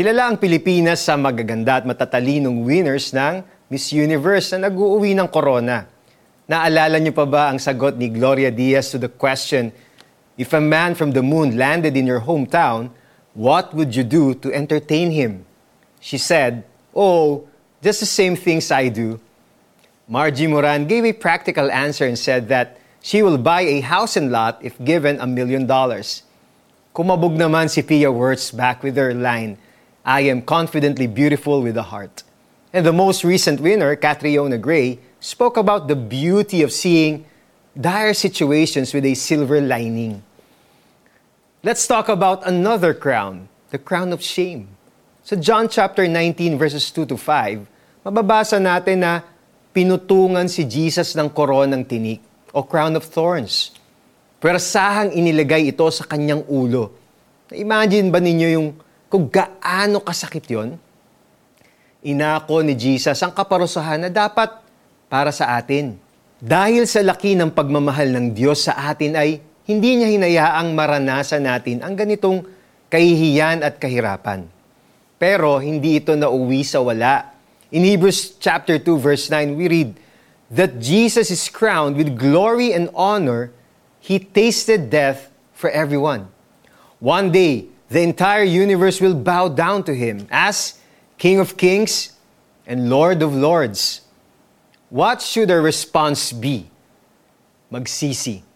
Kilala ang Pilipinas sa magaganda at matatalinong winners ng Miss Universe na nag-uuwi ng corona. Naalala niyo pa ba ang sagot ni Gloria Diaz to the question, If a man from the moon landed in your hometown, what would you do to entertain him? She said, Oh, just the same things I do. Margie Moran gave a practical answer and said that she will buy a house and lot if given a million dollars. Kumabog naman si Pia Wirtz back with her line, I am confidently beautiful with a heart. And the most recent winner, Catriona Gray, spoke about the beauty of seeing dire situations with a silver lining. Let's talk about another crown, the crown of shame. Sa John chapter 19 verses 2 to 5, mababasa natin na pinutungan si Jesus ng koronang tinik o crown of thorns. Pwersahang inilagay ito sa kanyang ulo. Imagine ba ninyo yung kung gaano kasakit yon? Inako ni Jesus ang kaparusahan na dapat para sa atin. Dahil sa laki ng pagmamahal ng Diyos sa atin ay hindi niya hinayaang maranasan natin ang ganitong kahihiyan at kahirapan. Pero hindi ito nauwi sa wala. In Hebrews chapter 2 verse 9 we read that Jesus is crowned with glory and honor. He tasted death for everyone. One day, the entire universe will bow down to him as King of Kings and Lord of Lords. What should our response be? Magsisi.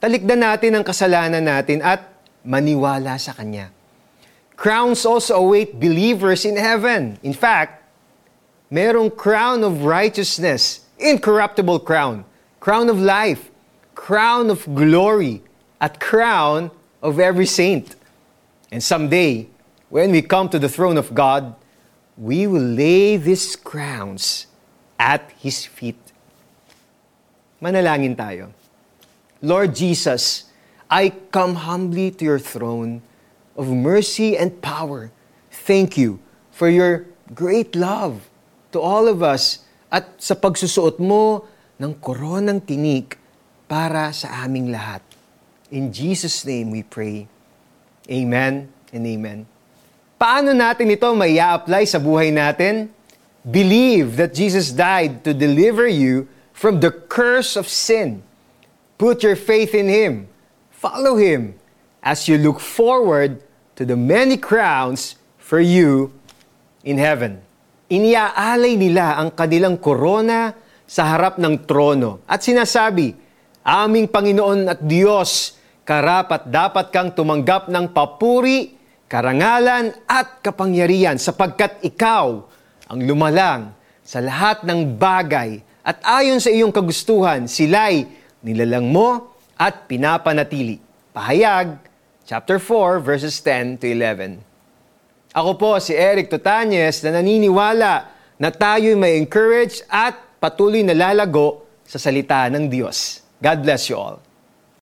Talikdan natin ang kasalanan natin at maniwala sa Kanya. Crowns also await believers in heaven. In fact, merong crown of righteousness, incorruptible crown, crown of life, crown of glory, at crown of every saint. And someday, when we come to the throne of God, we will lay these crowns at His feet. Manalangin tayo. Lord Jesus, I come humbly to your throne of mercy and power. Thank you for your great love to all of us at sa pagsusuot mo ng koronang tinik para sa aming lahat. In Jesus' name we pray. Amen and amen. Paano natin ito may apply sa buhay natin? Believe that Jesus died to deliver you from the curse of sin. Put your faith in Him. Follow Him as you look forward to the many crowns for you in heaven. Iniaalay nila ang kanilang korona sa harap ng trono at sinasabi, Aming Panginoon at Diyos, karapat dapat kang tumanggap ng papuri karangalan at kapangyarihan sapagkat ikaw ang lumalang sa lahat ng bagay at ayon sa iyong kagustuhan, sila'y nilalang mo at pinapanatili. Pahayag, chapter 4, verses 10 to 11. Ako po si Eric Tutanyes na naniniwala na tayo'y may encourage at patuloy na lalago sa salita ng Diyos. God bless you all.